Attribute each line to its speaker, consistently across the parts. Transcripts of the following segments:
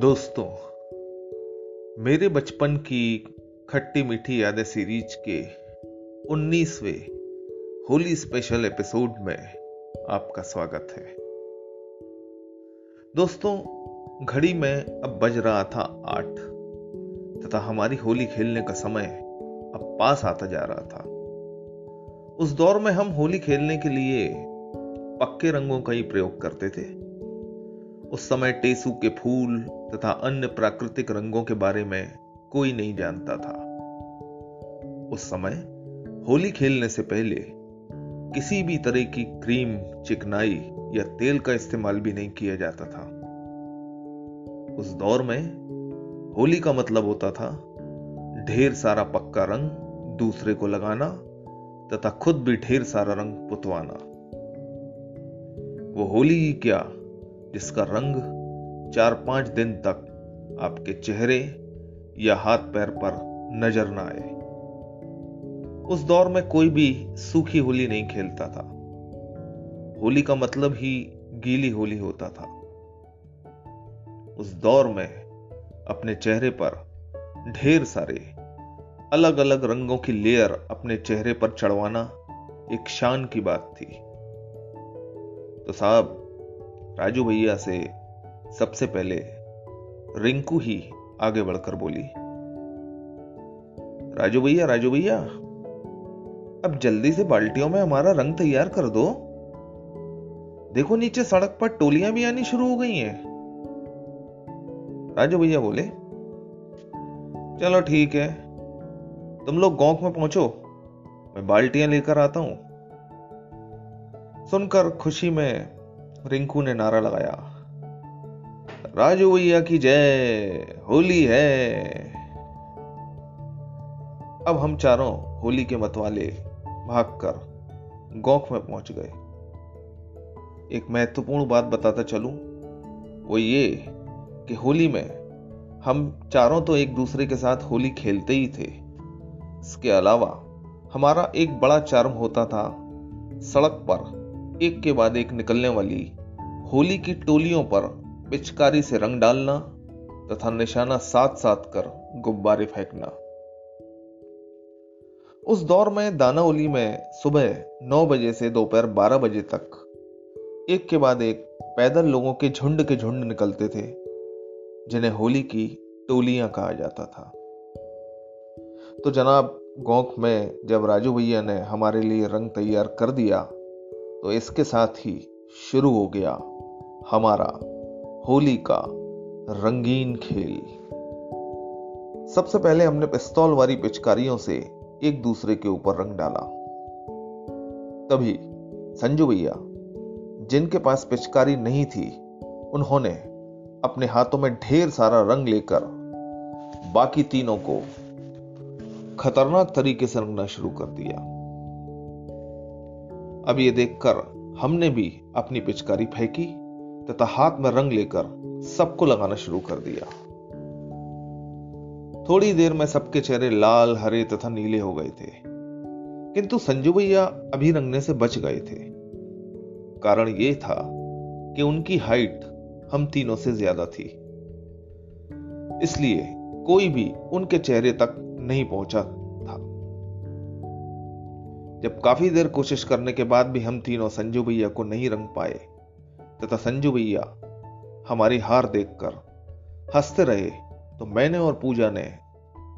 Speaker 1: दोस्तों, मेरे बचपन की खट्टी मीठी यादें सीरीज़ के 19वें होली स्पेशल एपिसोड में आपका स्वागत है। दोस्तों, घड़ी में अब बज रहा था आठ, तथा हमारी होली खेलने का समय अब पास आता जा रहा था। उस दौर में हम होली खेलने के लिए पक्के रंगों का ही प्रयोग करते थे। उस समय टेसू के फूल तथा अन्य प्राकृतिक रंगों के बारे में कोई नहीं जानता था। उस समय होली खेलने से पहले किसी भी तरह की क्रीम, चिकनाई या तेल का इस्तेमाल भी नहीं किया जाता था। उस दौर में होली का मतलब होता था ढेर सारा पक्का रंग दूसरे को लगाना तथा खुद भी ढेर सारा रंग पुतवाना। वो होली क्या जिसका रंग चार पाँच दिन तक आपके चेहरे या हाथ पैर पर नज़र ना आए। उस दौर में कोई भी सूखी होली नहीं खेलता था। होली का मतलब ही गीली होली होता था। उस दौर में अपने चेहरे पर ढेर सारे अलग अलग रंगों की लेयर अपने चेहरे पर चढ़वाना एक शान की बात थी। तो साहब राजू भैया से सबसे पहले रिंकू ही आगे बढ़कर बोली, राजू भैया राजू भैया, अब जल्दी से बाल्टियों में हमारा रंग तैयार कर दो। देखो नीचे सड़क पर टोलियाँ भी आनी शुरू हो गई हैं। राजू भैया बोले, चलो ठीक है, तुम लोग गाँव में पहुंचो, मैं बाल्टियाँ लेकर आता हूँ। सुनकर खुशी में रिंकू ने नारा लगाया। राजू भैया की जय, होली है। अब हम चारों होली के मतवाले भागकर गौख में पहुँच गए। एक महत्वपूर्ण बात बताता चलूँ, वो ये कि होली में हम चारों तो एक दूसरे के साथ होली खेलते ही थे। इसके अलावा हमारा एक बड़ा चार्म होता था सड़क पर। एक के बाद एक निकलने वाली होली की टोलियों पर पिचकारी से रंग डालना तथा निशाना साथ साथ कर गुब्बारे फेंकना। उस दौर में दानावली में सुबह नौ बजे से दोपहर बारह बजे तक एक के बाद एक पैदल लोगों के झुंड के झुंड निकलते थे, जिन्हें होली की टोलियाँ कहा जाता था। तो जनाब, गौक में जब राजू भैया ने हमारे लिए रंग तैयार कर दिया तो इसके साथ ही शुरू हो गया हमारा होली का रंगीन खेल। सबसे पहले हमने पिस्तौल वाली पिचकारियों से एक दूसरे के ऊपर रंग डाला। तभी संजू भैया, जिनके पास पिचकारी नहीं थी, उन्होंने अपने हाथों में ढेर सारा रंग लेकर बाकी तीनों को खतरनाक तरीके से रंगना शुरू कर दिया। अब ये देखकर हमने भी अपनी पिचकारी फेंकी तथा हाथ में रंग लेकर सबको लगाना शुरू कर दिया। थोड़ी देर में सबके चेहरे लाल, हरे तथा नीले हो गए थे। किंतु संजू भैया अभी रंगने से बच गए थे। कारण यह था कि उनकी हाइट हम तीनों से ज़्यादा थी। इसलिए कोई भी उनके चेहरे तक नहीं पहुँचा। जब काफ़ी देर कोशिश करने के बाद भी हम तीनों संजू भैया को नहीं रंग पाए, तथा संजू भैया हमारी हार देखकर हँसते रहे तो मैंने और पूजा ने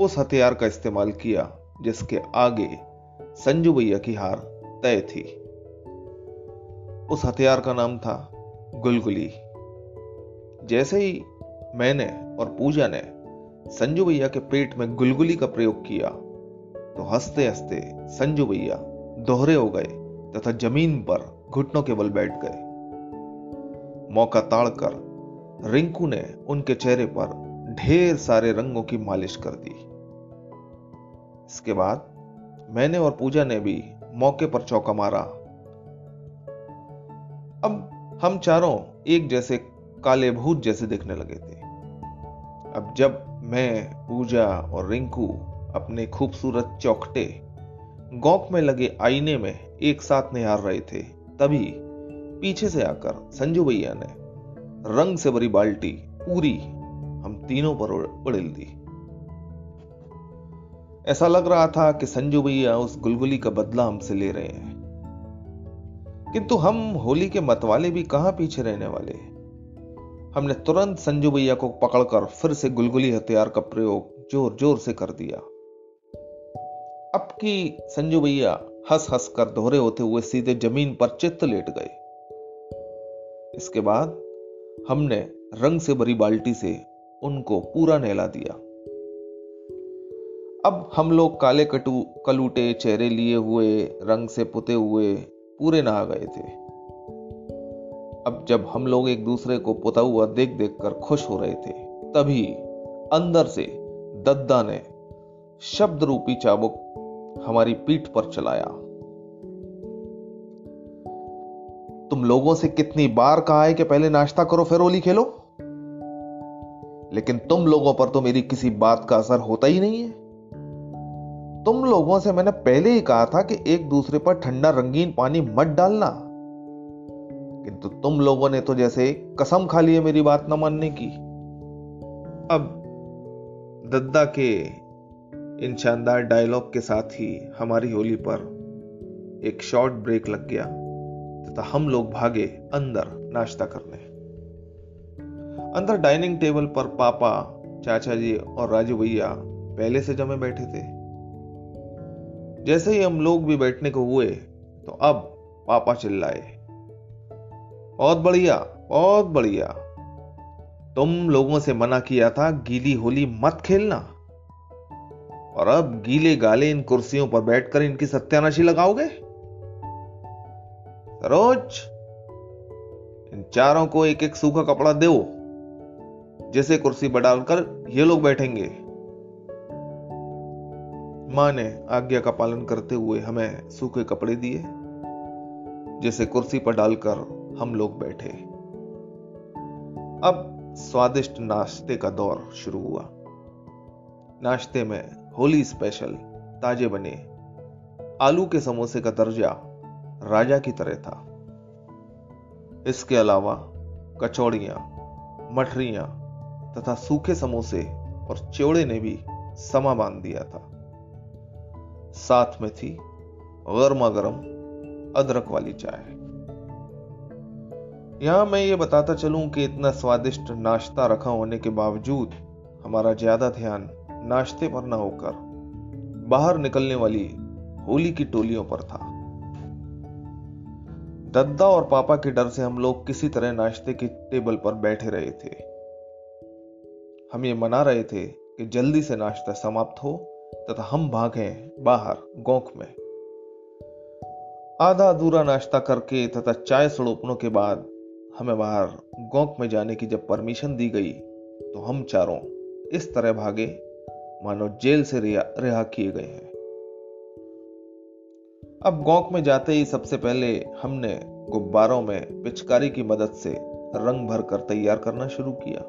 Speaker 1: उस हथियार का इस्तेमाल किया, जिसके आगे संजू भैया की हार तय थी। उस हथियार का नाम था गुलगुली। जैसे ही मैंने और पूजा ने संजू भैया के पेट में गुलगुली का प्रयोग किया तो हँसते हँसते संजू भैया दोहरे हो गए तथा ज़मीन पर घुटनों के बल बैठ गए। मौका ताड़कर रिंकू ने उनके चेहरे पर ढेर सारे रंगों की मालिश कर दी। इसके बाद मैंने और पूजा ने भी मौके पर चौका मारा। अब हम चारों एक जैसे काले भूत जैसे दिखने लगे थे। अब जब मैं, पूजा और रिंकू अपने खूबसूरत चौकटे गौक में लगे आईने में एक साथ निहार रहे थे। तभी पीछे से आकर संजू भैया ने रंग से भरी बाल्टी पूरी हम तीनों पर उड़ेल दी। ऐसा लग रहा था कि संजू भैया उस गुलगुली का बदला हमसे ले रहे हैं। किंतु हम होली के मतवाले भी कहाँ पीछे रहने वाले? हमने तुरंत संजू भैया को पकड़कर फिर से गुलगुली हथियार का प्रयोग ज़ोर ज़ोर से कर दिया। अब की संजू भैया हंस हंस कर दोहरे होते हुए सीधे ज़मीन पर चित्त लेट गए। इसके बाद हमने रंग से भरी बाल्टी से उनको पूरा नहला दिया। अब हम लोग काले कटू, कलूटे चेहरे लिए हुए, रंग से पुते हुए पूरे नहा गए थे। अब जब हम लोग एक दूसरे को पुता हुआ देख देख कर खुश हो रहे थे, तभी अंदर से दद्दा ने शब्द रूपी चाबुक हमारी पीठ पर चलाया। तुम लोगों से कितनी बार कहा है कि पहले नाश्ता करो, फिर होली खेलो? लेकिन तुम लोगों पर तो मेरी किसी बात का असर होता ही नहीं है। तुम लोगों से मैंने पहले ही कहा था कि एक दूसरे पर ठंडा रंगीन पानी मत डालना। किंतु तुम लोगों ने तो जैसे कसम खा ली है मेरी बात न मानने की। अब दद्दा के इन शानदार डायलॉग के साथ ही हमारी होली पर एक शॉर्ट ब्रेक लग गया, तथा हम लोग भागे अंदर नाश्ता करने। अंदर डाइनिंग टेबल पर पापा, चाचा जी और राजू भैया पहले से जमे बैठे थे। जैसे ही हम लोग भी बैठने को हुए तो अब पापा चिल्लाए, बहुत बढ़िया बहुत बढ़िया। तुम लोगों से मना किया था गीली होली मत खेलना। और अब गीले गाले इन कुर्सियों पर बैठकर इनकी सत्यानाशी लगाओगे? सरोज, इन चारों को एक एक सूखा कपड़ा दो, जैसे कुर्सी पर डालकर ये लोग बैठेंगे। माँ ने आज्ञा का पालन करते हुए हमें सूखे कपड़े दिए, जैसे कुर्सी पर डालकर हम लोग बैठे। अब स्वादिष्ट नाश्ते का दौर शुरू हुआ। नाश्ते में होली स्पेशल, ताजे बने। आलू के समोसे का दर्जा राजा की तरह था। इसके अलावा कचौड़ियाँ, मठरियाँ तथा सूखे समोसे और चौड़े ने भी समा बाँध दिया था। साथ में थी गर्मा गर्म अदरक वाली चाय। यहाँ मैं ये बताता चलूँ कि इतना स्वादिष्ट नाश्ता रखा होने के बावजूद हमारा ज़्यादा ध्यान नाश्ते पर न होकर बाहर निकलने वाली होली की टोलियों पर था। दद्दा और पापा के डर से हम लोग किसी तरह नाश्ते के टेबल पर बैठे रहे थे। हम ये मना रहे थे कि जल्दी से नाश्ता समाप्त हो तथा हम भागे बाहर गोंख में। आधा अधूरा नाश्ता करके तथा चाय सड़ोपनों के बाद हमें बाहर गोंक में जाने की जब परमिशन दी गई तो हम चारों इस तरह भागे मानो जेल से रिहा किए गए हैं। अब गोंक में जाते ही सबसे पहले हमने गुब्बारों में पिचकारी की मदद से रंग भरकर तैयार करना शुरू किया।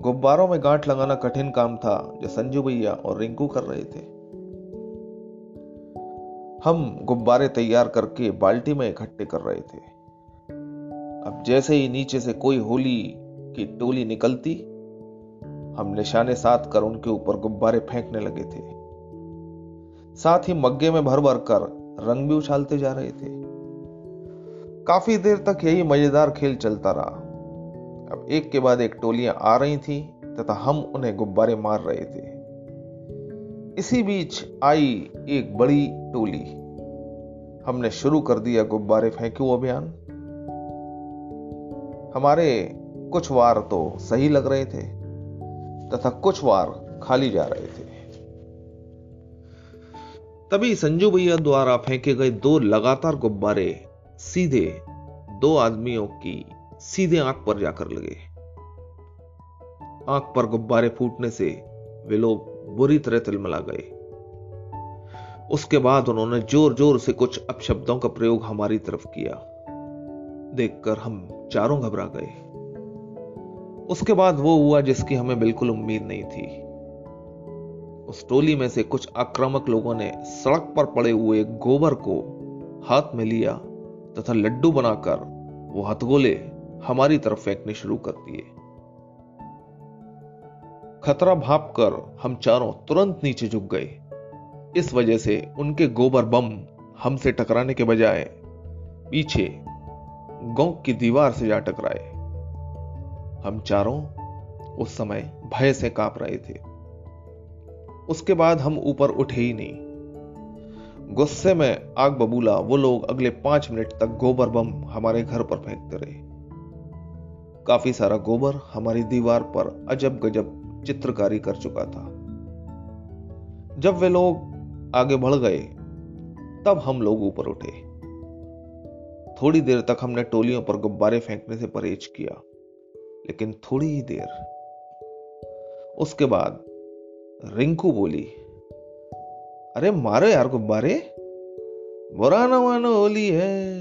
Speaker 1: गुब्बारों में गांठ लगाना कठिन काम था, जो संजू भैया और रिंकू कर रहे थे। हम गुब्बारे तैयार करके बाल्टी में इकट्ठे कर रहे थे। अब जैसे ही नीचे से कोई होली की टोली निकलती हम निशाने साध कर उनके ऊपर गुब्बारे फेंकने लगे थे। साथ ही मग्गे में भर भर कर रंग भी उछालते जा रहे थे। काफ़ी देर तक यही मज़ेदार खेल चलता रहा। अब एक के बाद एक टोलियाँ आ रही थी तथा हम उन्हें गुब्बारे मार रहे थे। इसी बीच आई एक बड़ी टोली। हमने शुरू कर दिया गुब्बारे फेंक्यू अभियान। हमारे कुछ वार तो सही लग रहे थे। तथा कुछ वार खाली जा रहे थे। तभी संजू भैया द्वारा फेंके गए दो लगातार गुब्बारे सीधे दो आदमियों की सीधे आँख पर जाकर लगे। आँख पर गुब्बारे फूटने से वे लोग बुरी तरह तिलमिला गए। उसके बाद उन्होंने ज़ोर ज़ोर से कुछ अपशब्दों का प्रयोग हमारी तरफ़ किया। देखकर हम चारों घबरा गए। उसके बाद वो हुआ जिसकी हमें बिल्कुल उम्मीद नहीं थी। उस टोली में से कुछ आक्रामक लोगों ने सड़क पर पड़े हुए गोबर को हाथ में लिया तथा लड्डू बनाकर वो हथगोले हमारी तरफ़ फेंकने शुरू कर दिए। खतरा भाप कर हम चारों तुरंत नीचे झुक गए। इस वजह से उनके गोबर बम हमसे टकराने के बजाय पीछे गौ की दीवार से जा टकराए। हम चारों उस समय भय से काँप रहे थे। उसके बाद हम ऊपर उठे ही नहीं। गुस्से में आग बबूला, वो लोग अगले पाँच मिनट तक गोबर बम हमारे घर पर फेंकते रहे। काफ़ी सारा गोबर हमारी दीवार पर अजब गजब चित्रकारी कर चुका था। जब वे लोग आगे बढ़ गए, तब हम लोग ऊपर उठे। थोड़ी देर तक हमने टोलियों पर गुब्बारे फेंकने से परहेज किया। लेकिन थोड़ी ही देर। उसके बाद रिंकू बोली, अरे मारो यार गुब्बारे बुरा ना मानो होली है।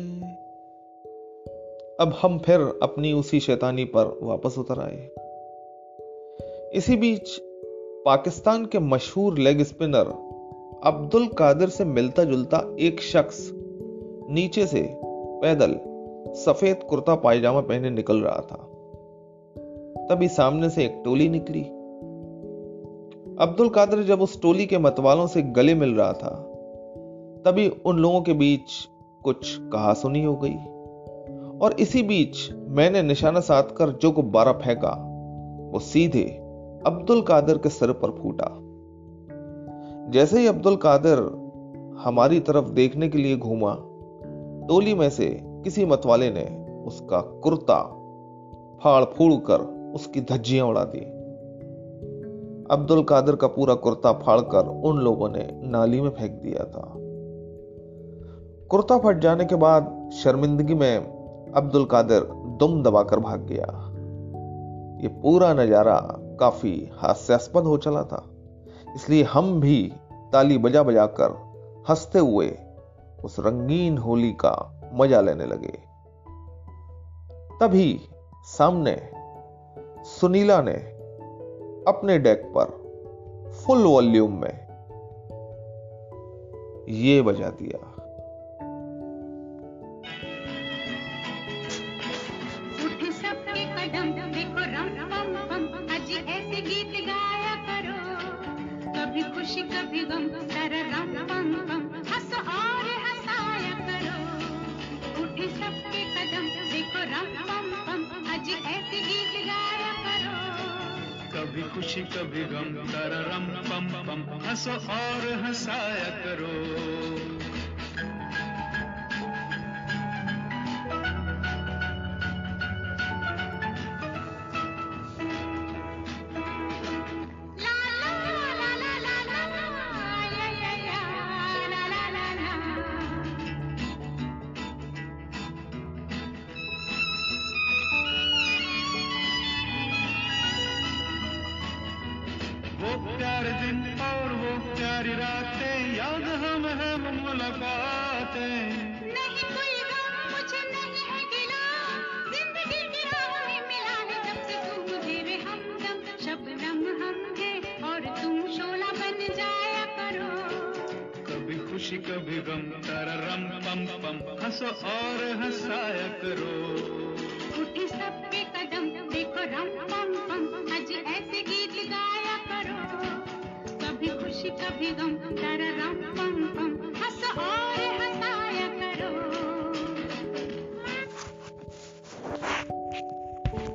Speaker 1: अब हम फिर अपनी उसी शैतानी पर वापस उतर आए। इसी बीच पाकिस्तान के मशहूर लेग स्पिनर अब्दुल कादिर से मिलता जुलता एक शख्स नीचे से पैदल सफ़ेद कुर्ता पायजामा पहने निकल रहा था। तभी सामने से एक टोली निकली। अब्दुल कादिर जब उस टोली के मतवालों से गले मिल रहा था, तभी उन लोगों के बीच कुछ कहा सुनी हो गई। और इसी बीच मैंने निशाना साध कर जो गुब्बारा फेंका, वो सीधे अब्दुल कादिर के सिर पर फूटा। जैसे ही अब्दुल कादिर हमारी तरफ़ देखने के लिए घूमा, टोली में से किसी मतवाले ने उसका कुर्ता फाड़ फूड़ कर उसकी धज्जियाँ उड़ा दी। अब्दुल कादिर का पूरा कुर्ता फाड़कर उन लोगों ने नाली में फेंक दिया था। कुर्ता फट जाने के बाद शर्मिंदगी में अब्दुल कादिर दुम दबाकर भाग गया। ये पूरा नज़ारा काफ़ी हास्यास्पद हो चला था। इसलिए हम भी ताली बजा बजाकर हँसते हुए उस रंगीन होली का मज़ा लेने लगे। तभी सामने सुनीला ने अपने डेक पर फुल वॉल्यूम में ये बजा दिया।
Speaker 2: खुशी कभी गम
Speaker 3: कभी गम कभी गम रम पम पम हंसो और हंसाया करो। खुशी कभी गम तारा रम पम पम हंसो और हंसाया करो।
Speaker 2: उठे सबके कदम देखो रम पम पम आज ऐसे गीत गाया करो। कभी खुशी कभी गम रम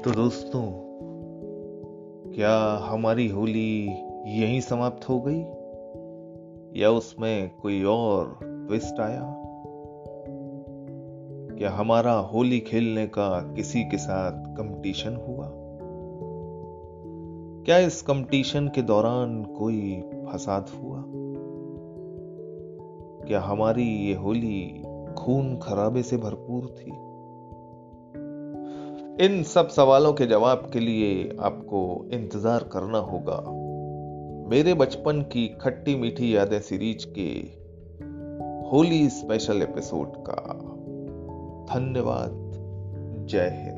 Speaker 1: तो दोस्तों, क्या हमारी होली यहीं समाप्त हो गई? या उसमें कोई और ट्विस्ट आया? क्या हमारा होली खेलने का किसी के साथ कंपटीशन हुआ? क्या इस कंपटीशन के दौरान कोई फसाद हुआ? क्या हमारी ये होली खून खराबे से भरपूर थी? इन सब सवालों के जवाब के लिए आपको इंतज़ार करना होगा। मेरे बचपन की खट्टी मीठी यादें सीरीज़ के होली स्पेशल एपिसोड का। धन्यवाद। जय हिंद।